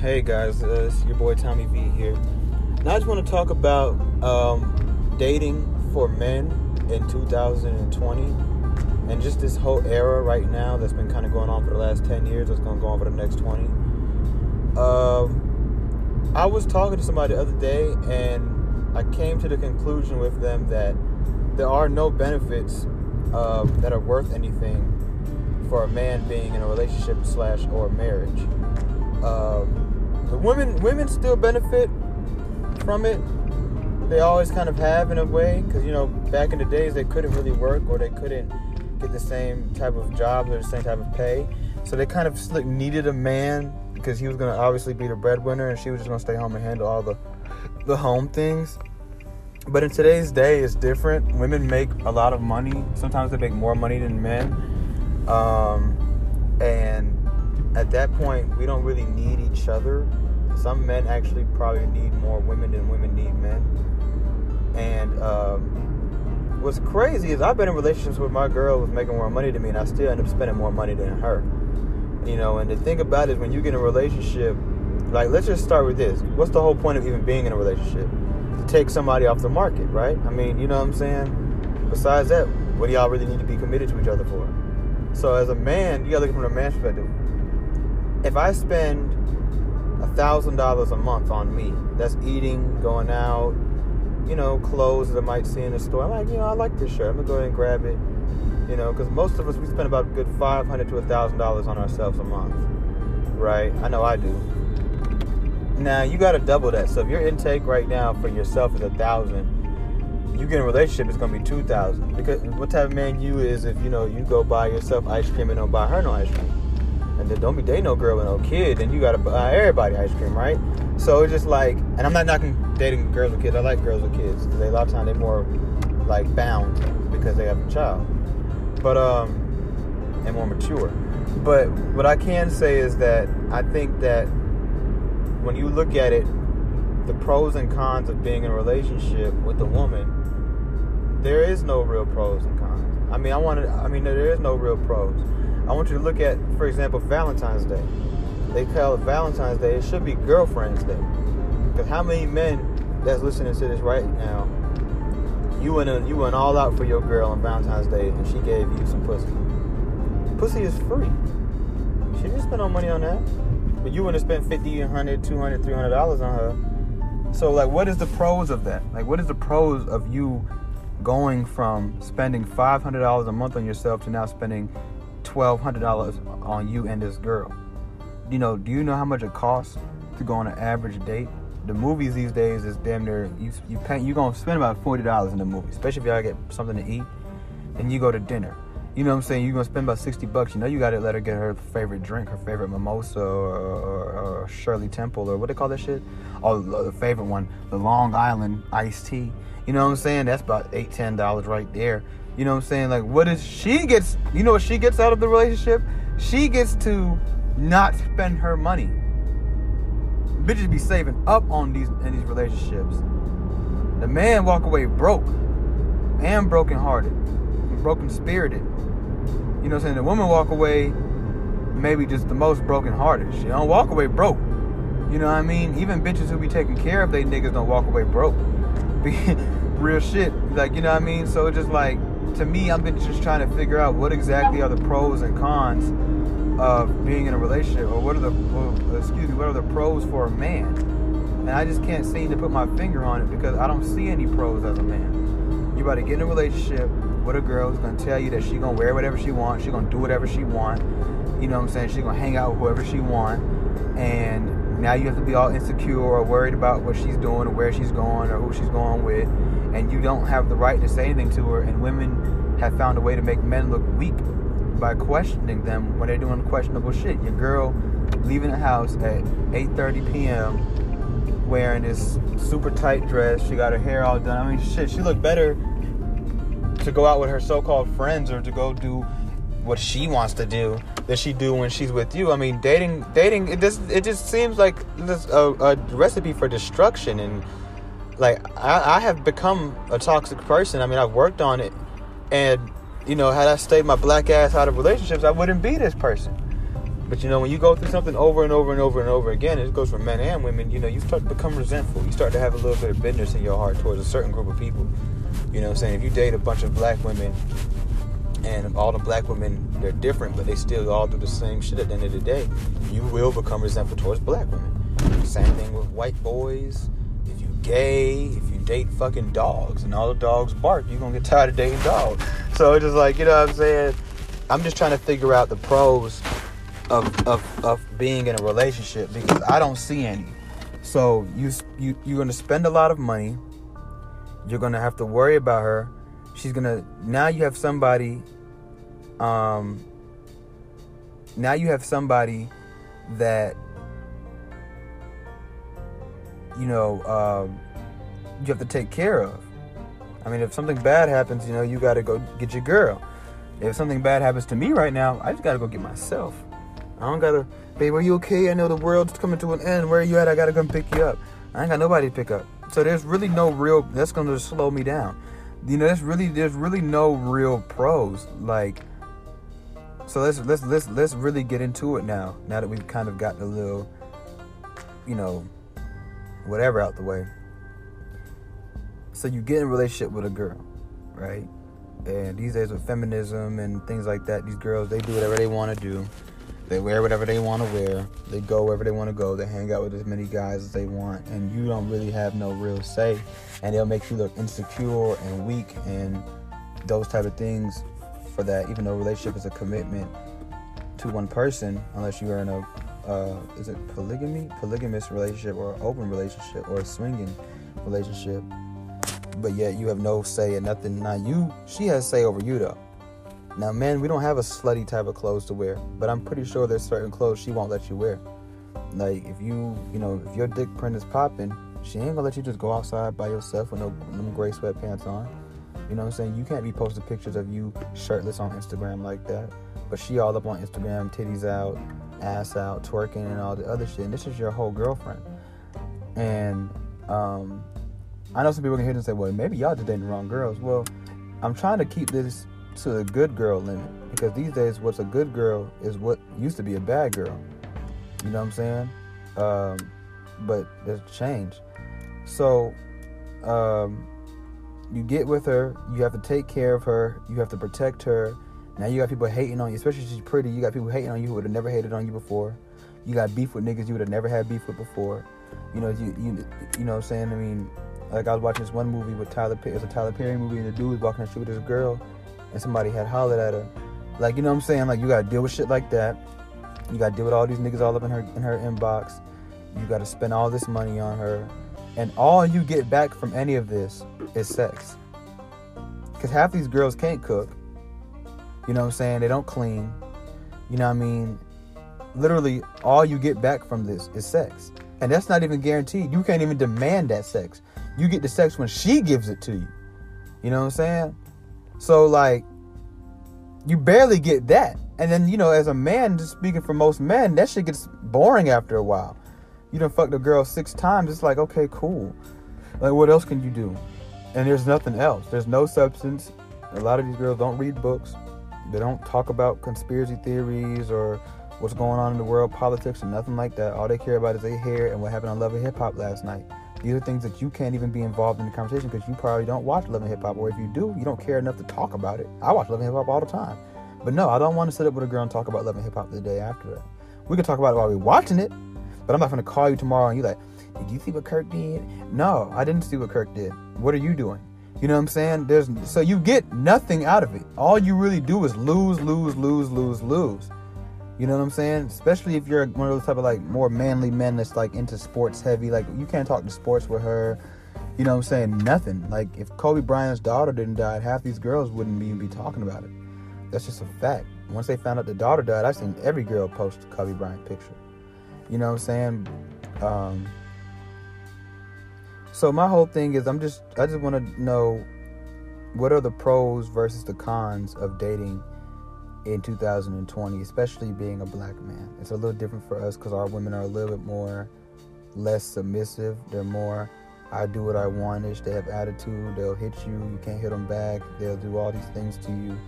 Hey guys, uh, it's your boy Tommy V here. And I just want to talk about um, dating for men in 2020 and just this whole era right now that's been kind of going on for the last 10 years, that's going to go on for the next 20. Um, I was talking to somebody the other day and I came to the conclusion with them that there are no benefits uh, that are worth anything for a man being in a relationship slash or marriage. Um, the women women still benefit from it. They always kind of have in a way because you know back in the days they couldn't really work or they couldn't get the same type of job or the same type of pay, so they kind of needed a man because he was gonna obviously be the breadwinner and she was just gonna stay home and handle all the the home things. But in today's day, it's different. Women make a lot of money. Sometimes they make more money than men. Um, and at that point, we don't really need each other. Some men actually probably need more women than women need men. And um, what's crazy is I've been in relationships with my girl who's making more money than me, and I still end up spending more money than her. You know, and the thing about it is when you get in a relationship, like let's just start with this. What's the whole point of even being in a relationship? To take somebody off the market, right? I mean, you know what I'm saying? Besides that, what do y'all really need to be committed to each other for? So as a man, you gotta look from a man's perspective. If I spend a thousand dollars a month on me, that's eating, going out, you know, clothes that I might see in the store. I'm like, you know, I like this shirt. I'm gonna go ahead and grab it. You know, because most of us we spend about a good five hundred to a thousand dollars on ourselves a month, right? I know I do. Now you got to double that. So if your intake right now for yourself is a thousand, you get in a relationship, it's gonna be two thousand. Because what type of man you is if you know you go buy yourself ice cream and don't buy her no ice cream, and then don't be dating no girl with no kid, then you gotta buy everybody ice cream, right? So it's just like, and I'm not knocking dating girls with kids. I like girls with kids because a lot of times they're more like bound because they have a child, but um, and more mature. But what I can say is that I think that when you look at it, the pros and cons of being in a relationship with a woman there is no real pros and cons. I mean, I want to. I mean, there is no real pros. I want you to look at, for example, Valentine's Day. They call it Valentine's Day. It should be Girlfriend's Day. Because how many men that's listening to this right now, you went in, you went all out for your girl on Valentine's Day, and she gave you some pussy. Pussy is free. She didn't spend no money on that. But you wouldn't spend 50 100 200 300 dollars on her. So, like, what is the pros of that? Like, what is the pros of you going from spending $500 a month on yourself to now spending $1,200 on you and this girl. You know, do you know how much it costs to go on an average date? The movies these days is damn near you you pay you gonna spend about forty dollars in the movie, especially if y'all get something to eat, and you go to dinner. You know what I'm saying? You're gonna spend about sixty bucks. You know you gotta let her get her favorite drink, her favorite mimosa or, or, or Shirley Temple or what they call that shit. Oh, the favorite one, the Long Island iced tea. You know what I'm saying? That's about eight, ten dollars right there. You know what I'm saying? Like, what is she gets? You know what she gets out of the relationship? She gets to not spend her money. Bitches be saving up on these in these relationships. The man walk away broke and broken hearted, broken spirited. You know what I'm saying? The woman walk away maybe just the most broken hearted. She don't walk away broke. You know what I mean? Even bitches who be taking care of they niggas don't walk away broke. Be real shit. Like, you know what I mean? So it's just like, to me, I'm just trying to figure out what exactly are the pros and cons of being in a relationship, or what are the, excuse me, what are the pros for a man? And I just can't seem to put my finger on it because I don't see any pros as a man. You about to get in a relationship with a girl who's gonna tell you that she gonna wear whatever she wants, she gonna do whatever she want. You know what I'm saying? She gonna hang out with whoever she want, and now you have to be all insecure or worried about what she's doing or where she's going or who she's going with and you don't have the right to say anything to her. And women have found a way to make men look weak by questioning them when they're doing questionable shit. Your girl leaving the house at 8:30 p.m. wearing this super tight dress. She got her hair all done. I mean, shit, she looked better to go out with her so-called friends or to go do what she wants to do that she do when she's with you. I mean, dating, dating, it just it just seems like a, a recipe for destruction and like I, I have become a toxic person. I mean, I've worked on it, and you know, had I stayed my black ass out of relationships, I wouldn't be this person. But you know, when you go through something over and over and over and over again, it goes for men and women. You know, you start to become resentful. You start to have a little bit of bitterness in your heart towards a certain group of people. You know what I'm saying? If you date a bunch of black women and all the black women they're different but they still all do the same shit at the end of the day you will become resentful towards black women same thing with white boys gay if you date fucking dogs and all the dogs bark you're gonna get tired of dating dogs. So it's just like you know what i'm saying? I'm just trying to figure out the pros of of, of being in a relationship because i don't see any. So you you you're gonna spend a lot of money. You're gonna have to worry about her. She's gonna now you have somebody um now you have somebody that you know um, you have to take care of. I mean if something bad happens you know you got to go get your girl. If something bad happens to me right now i just got to go get myself. I don't gotta babe are you okay? I know the world's coming to an end. Where are you at? I gotta come pick you up. I ain't got nobody to pick up. So there's really no real that's gonna slow me down. You know, there's really there's really no real pros. Like, so let's let's let's let's really get into it now. Now that we've kind of gotten a little, you know, whatever out the way. So you get in a relationship with a girl, right? And these days with feminism and things like that, these girls they do whatever they want to do. They wear whatever they want to wear. They go wherever they want to go. They hang out with as many guys as they want, and you don't really have no real say. And it'll make you look insecure and weak and those type of things. For that, even though relationship is a commitment to one person, unless you are in a uh, is it polygamy, polygamous relationship, or open relationship, or swinging relationship. But yet you have no say in nothing. Now you, she has say over you though. Now, man, we don't have a slutty type of clothes to wear, but I'm pretty sure there's certain clothes she won't let you wear. Like if you, you know, if your dick print is popping, she ain't gonna let you just go outside by yourself with no them gray sweatpants on. You know what I'm saying? You can't be posting pictures of you shirtless on Instagram like that. But she all up on Instagram, titties out, ass out, twerking and all the other shit. And this is your whole girlfriend. And um, I know some people can hear this and say, well, maybe y'all just dating the wrong girls. Well, I'm trying to keep this to the good girl limit because these days what's a good girl is what used to be a bad girl you know what i'm saying um, but there's change so um, you get with her you have to take care of her you have to protect her now you got people hating on you especially if she's pretty you got people hating on you who would have never hated on you before you got beef with niggas you would have never had beef with before you know you you, you know what i'm saying i mean like I was watching this one movie with Tyler Perry. It's a Tyler Perry movie, and the dude was walking the street with this girl, and somebody had hollered at her. Like, you know what I'm saying? Like, you gotta deal with shit like that. You gotta deal with all these niggas all up in her in her inbox. You gotta spend all this money on her. And all you get back from any of this is sex. Cause half these girls can't cook. You know what I'm saying? They don't clean. You know what I mean? Literally, all you get back from this is sex. And that's not even guaranteed. You can't even demand that sex. You get the sex when she gives it to you. You know what I'm saying? So like you barely get that. And then, you know, as a man, just speaking for most men, that shit gets boring after a while. You done fucked a girl six times, it's like, okay, cool. Like what else can you do? And there's nothing else. There's no substance. A lot of these girls don't read books. They don't talk about conspiracy theories or what's going on in the world, politics, or nothing like that. All they care about is their hair and what happened on Love and Hip Hop last night. These are things that you can't even be involved in the conversation because you probably don't watch Love and Hip Hop, or if you do, you don't care enough to talk about it. I watch Love and Hip Hop all the time, but no, I don't want to sit up with a girl and talk about Love and Hip Hop the day after that. We can talk about it while we're watching it, but I'm not going to call you tomorrow and you're like, did you see what Kirk did? No, I didn't see what Kirk did. What are you doing? You know what I'm saying? There's so you get nothing out of it. All you really do is lose, lose, lose, lose, lose. You know what I'm saying? Especially if you're one of those type of like more manly men that's like into sports heavy. Like you can't talk to sports with her. You know what I'm saying? Nothing. Like if Kobe Bryant's daughter didn't die, half these girls wouldn't even be talking about it. That's just a fact. Once they found out the daughter died, I've seen every girl post Kobe Bryant picture. You know what I'm saying? Um, so my whole thing is I'm just I just want to know what are the pros versus the cons of dating in 2020, especially being a black man. It's a little different for us because our women are a little bit more less submissive. They're more I do what I want ish. They have attitude. They'll hit you. You can't hit them back. They'll do all these things to you.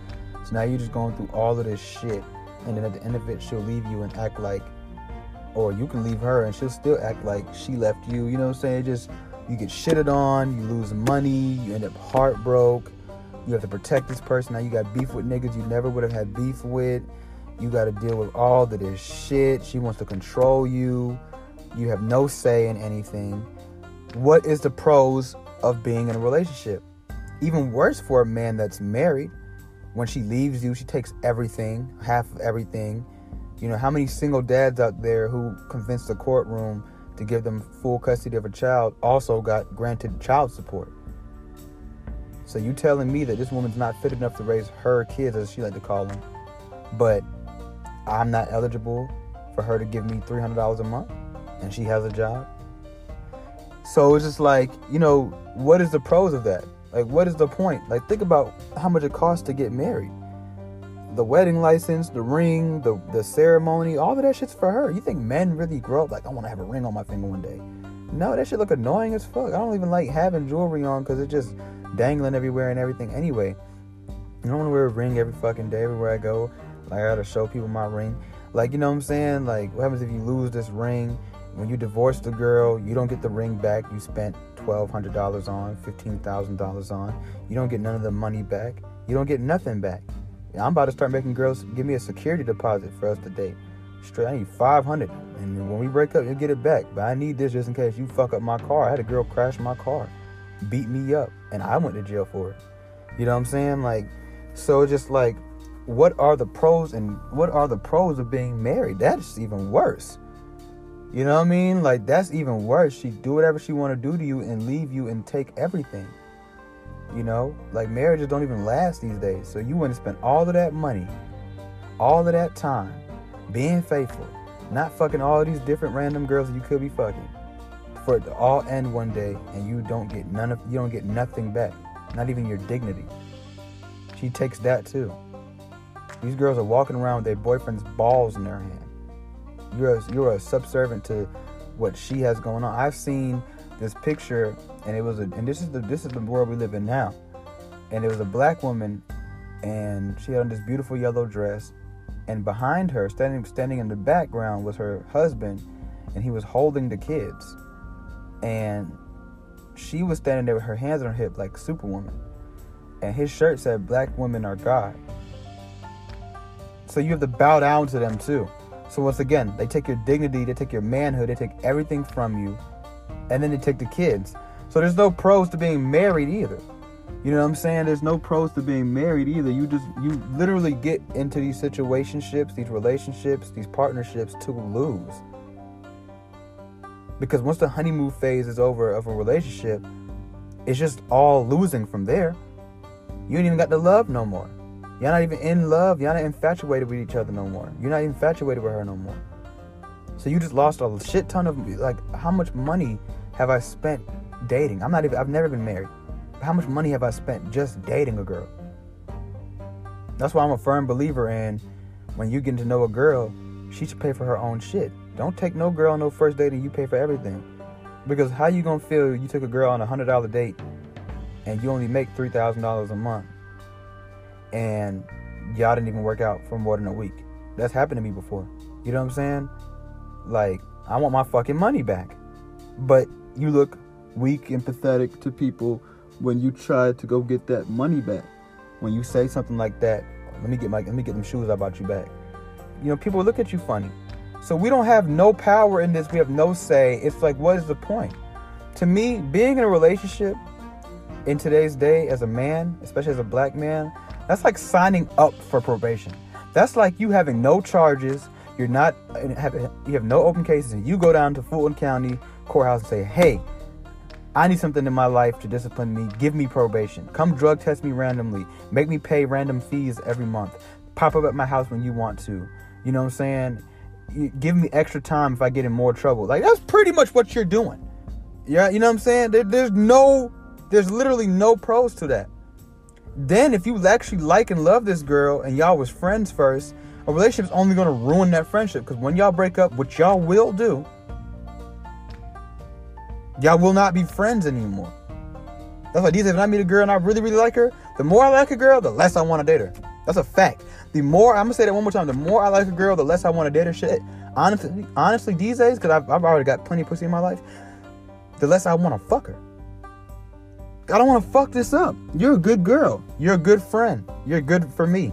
So now you're just going through all of this shit and then at the end of it, she'll leave you and act like, or you can leave her and she'll still act like she left you. You know what I'm saying? Just you get shitted on, you lose money, you end up heartbroken. You have to protect this person. Now you got beef with niggas you never would have had beef with. You got to deal with all of this shit. She wants to control you. You have no say in anything. What is the pros of being in a relationship? Even worse for a man that's married. When she leaves you, she takes everything, half of everything. You know, how many single dads out there who convinced the courtroom to give them full custody of a child also got granted child support? So you telling me that this woman's not fit enough to raise her kids, as she like to call them, but I'm not eligible for her to give me $300 a month and she has a job. So it's just like, you know, what is the pros of that? Like, what is the point? Like, think about how much it costs to get married. The wedding license, the ring, the, the ceremony, all of that shit's for her. You think men really grow up like, I want to have a ring on my finger one day? No, that shit look annoying as fuck. I don't even like having jewelry on because it's just dangling everywhere and everything anyway. I don't want to wear a ring every fucking day everywhere I go. Like I gotta show people my ring. Like you know what I'm saying? Like what happens if you lose this ring? When you divorce the girl, you don't get the ring back. You spent twelve hundred dollars on, fifteen thousand dollars on. You don't get none of the money back. You don't get nothing back. I'm about to start making girls give me a security deposit for us to date. Straight, I need five hundred, and when we break up, you'll get it back. But I need this just in case you fuck up my car. I had a girl crash my car, beat me up, and I went to jail for it. You know what I'm saying? Like, so just like what are the pros and what are the pros of being married? That's even worse. You know what I mean? Like that's even worse. She do whatever she want to do to you and leave you and take everything. You know, like marriages don't even last these days. So you want to spend all of that money, all of that time, being faithful, not fucking all these different random girls that you could be fucking, for it to all end one day and you don't get none of you don't get nothing back, not even your dignity. She takes that too. These girls are walking around with their boyfriend's balls in their hand. You're a, you're a subservient to what she has going on. I've seen this picture, and it was a, and this is the this is the world we live in now. And it was a black woman, and she had on this beautiful yellow dress, and behind her, standing standing in the background, was her husband, and he was holding the kids, and she was standing there with her hands on her hip like Superwoman, and his shirt said "Black women are God." So you have to bow down to them too. So once again, they take your dignity, they take your manhood, they take everything from you, and then they take the kids. So there's no pros to being married either. You know what I'm saying? There's no pros to being married either. You just you literally get into these situationships, these relationships, these partnerships to lose. Because once the honeymoon phase is over of a relationship, it's just all losing from there. You ain't even got the love no more. Y'all not even in love. Y'all not infatuated with each other no more. You're not infatuated with her no more. So you just lost a shit ton of like how much money have I spent dating? I'm not even I've never been married. How much money have I spent just dating a girl? That's why I'm a firm believer in when you get to know a girl, she should pay for her own shit. Don't take no girl on no first date and you pay for everything. Because how you gonna feel you took a girl on a hundred dollar date and you only make three thousand dollars a month and y'all didn't even work out for more than a week. That's happened to me before. You know what I'm saying? Like, I want my fucking money back. But you look weak and pathetic to people when you try to go get that money back. When you say something like that, let me get my let me get them shoes I bought you back. You know, people look at you funny. So we don't have no power in this. We have no say. It's like, what is the point? To me, being in a relationship in today's day as a man, especially as a black man, that's like signing up for probation. That's like you having no charges. You're not you have no open cases, and you go down to Fulton County courthouse and say, "Hey, I need something in my life to discipline me. Give me probation. Come drug test me randomly. Make me pay random fees every month. Pop up at my house when you want to. You know what I'm saying? Give me extra time if I get in more trouble. Like that's pretty much what you're doing. Yeah, you know what I'm saying? There, there's no, there's literally no pros to that. Then if you actually like and love this girl and y'all was friends first, a relationship's only gonna ruin that friendship. Because when y'all break up, which y'all will do, y'all will not be friends anymore. That's why these when I meet a girl and I really, really like her, the more I like a girl, the less I want to date her. That's a fact. The more I'm gonna say that one more time. The more I like a girl, the less I want to date her. Shit. Honestly, honestly, these days, because I've, I've already got plenty of pussy in my life, the less I want to fuck her. I don't want to fuck this up. You're a good girl. You're a good friend. You're good for me.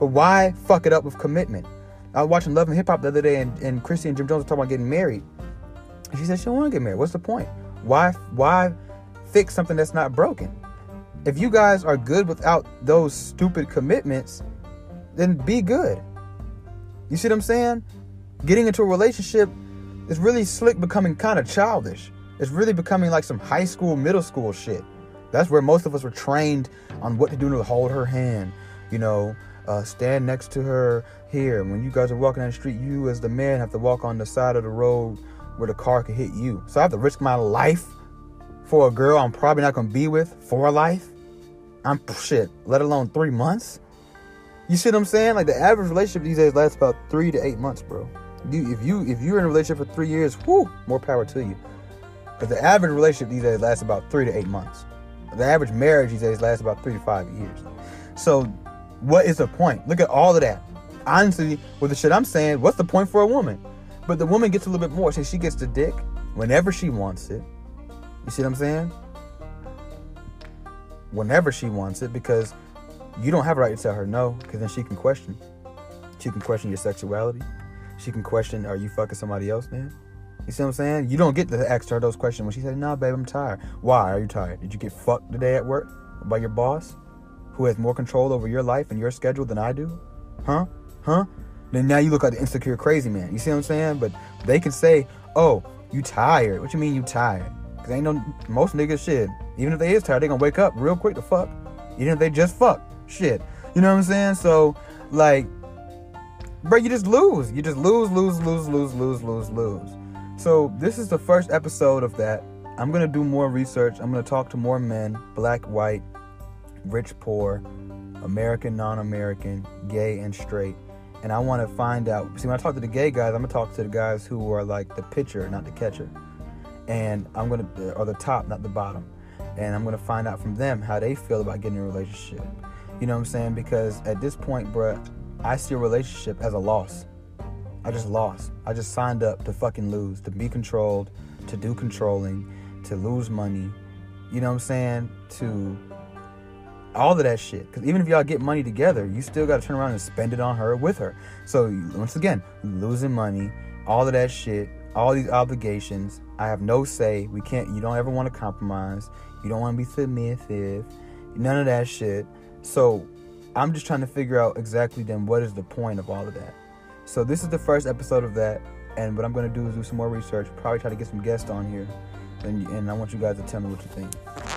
But why fuck it up with commitment? I was watching Love and Hip Hop the other day, and, and Chrissy and Jim Jones were talking about getting married. And she said she don't want to get married. What's the point? Why why fix something that's not broken? If you guys are good without those stupid commitments, then be good. You see what I'm saying? Getting into a relationship is really slick becoming kind of childish. It's really becoming like some high school, middle school shit. That's where most of us were trained on what to do to hold her hand, you know, uh, stand next to her here. When you guys are walking down the street, you as the man have to walk on the side of the road where the car could hit you. So I have to risk my life for a girl I'm probably not gonna be with for life. I'm shit, let alone three months. You see what I'm saying? Like the average relationship these days lasts about three to eight months, bro. If you if you're in a relationship for three years, whoo, more power to you. Because the average relationship these days lasts about three to eight months. The average marriage these days lasts about three to five years. So, what is the point? Look at all of that. Honestly, with the shit I'm saying, what's the point for a woman? But the woman gets a little bit more. So she gets the dick whenever she wants it. You see what I'm saying? Whenever she wants it, because you don't have a right to tell her no, because then she can question. She can question your sexuality. She can question, are you fucking somebody else, man? You see what I'm saying? You don't get to ask her those questions when she said, "No, babe, I'm tired." Why are you tired? Did you get fucked today at work by your boss, who has more control over your life and your schedule than I do? Huh? Huh? Then now you look like the insecure crazy man. You see what I'm saying? But they can say, "Oh, you tired?" What you mean you tired? Cause ain't no most niggas shit. Even if they is tired, they gonna wake up real quick to fuck. Even if they just fuck, shit. You know what I'm saying? So like, bro, you just lose. You just lose, lose, lose, lose, lose, lose, lose. So, this is the first episode of that. I'm to do more research. I'm to talk to more men black, white, rich, poor, American, non American, gay, and straight. And I want to find out. See, when I talk to the gay guys, I'm to talk to the guys who are like the pitcher, not the catcher. And I'm going to, uh, or the top, not the bottom. And I'm to find out from them how they feel about getting a relationship. You know what I'm saying? Because at this point, bruh, I see a relationship as a loss. I just lost. I just signed up to fucking lose, to be controlled, to do controlling, to lose money. You know what I'm saying? To all of that shit. Because even if y'all get money together, you still got to turn around and spend it on her with her. So once again, losing money, all of that shit, all these obligations. I have no say. We can't. You don't ever want to compromise. You don't want to be submissive. None of that shit. So I'm just trying to figure out exactly then what is the point of all of that. So this is the first episode of that, and what I'm going to do is do some more research, probably try to get some guests on here, and, and I want you guys to tell me what you think.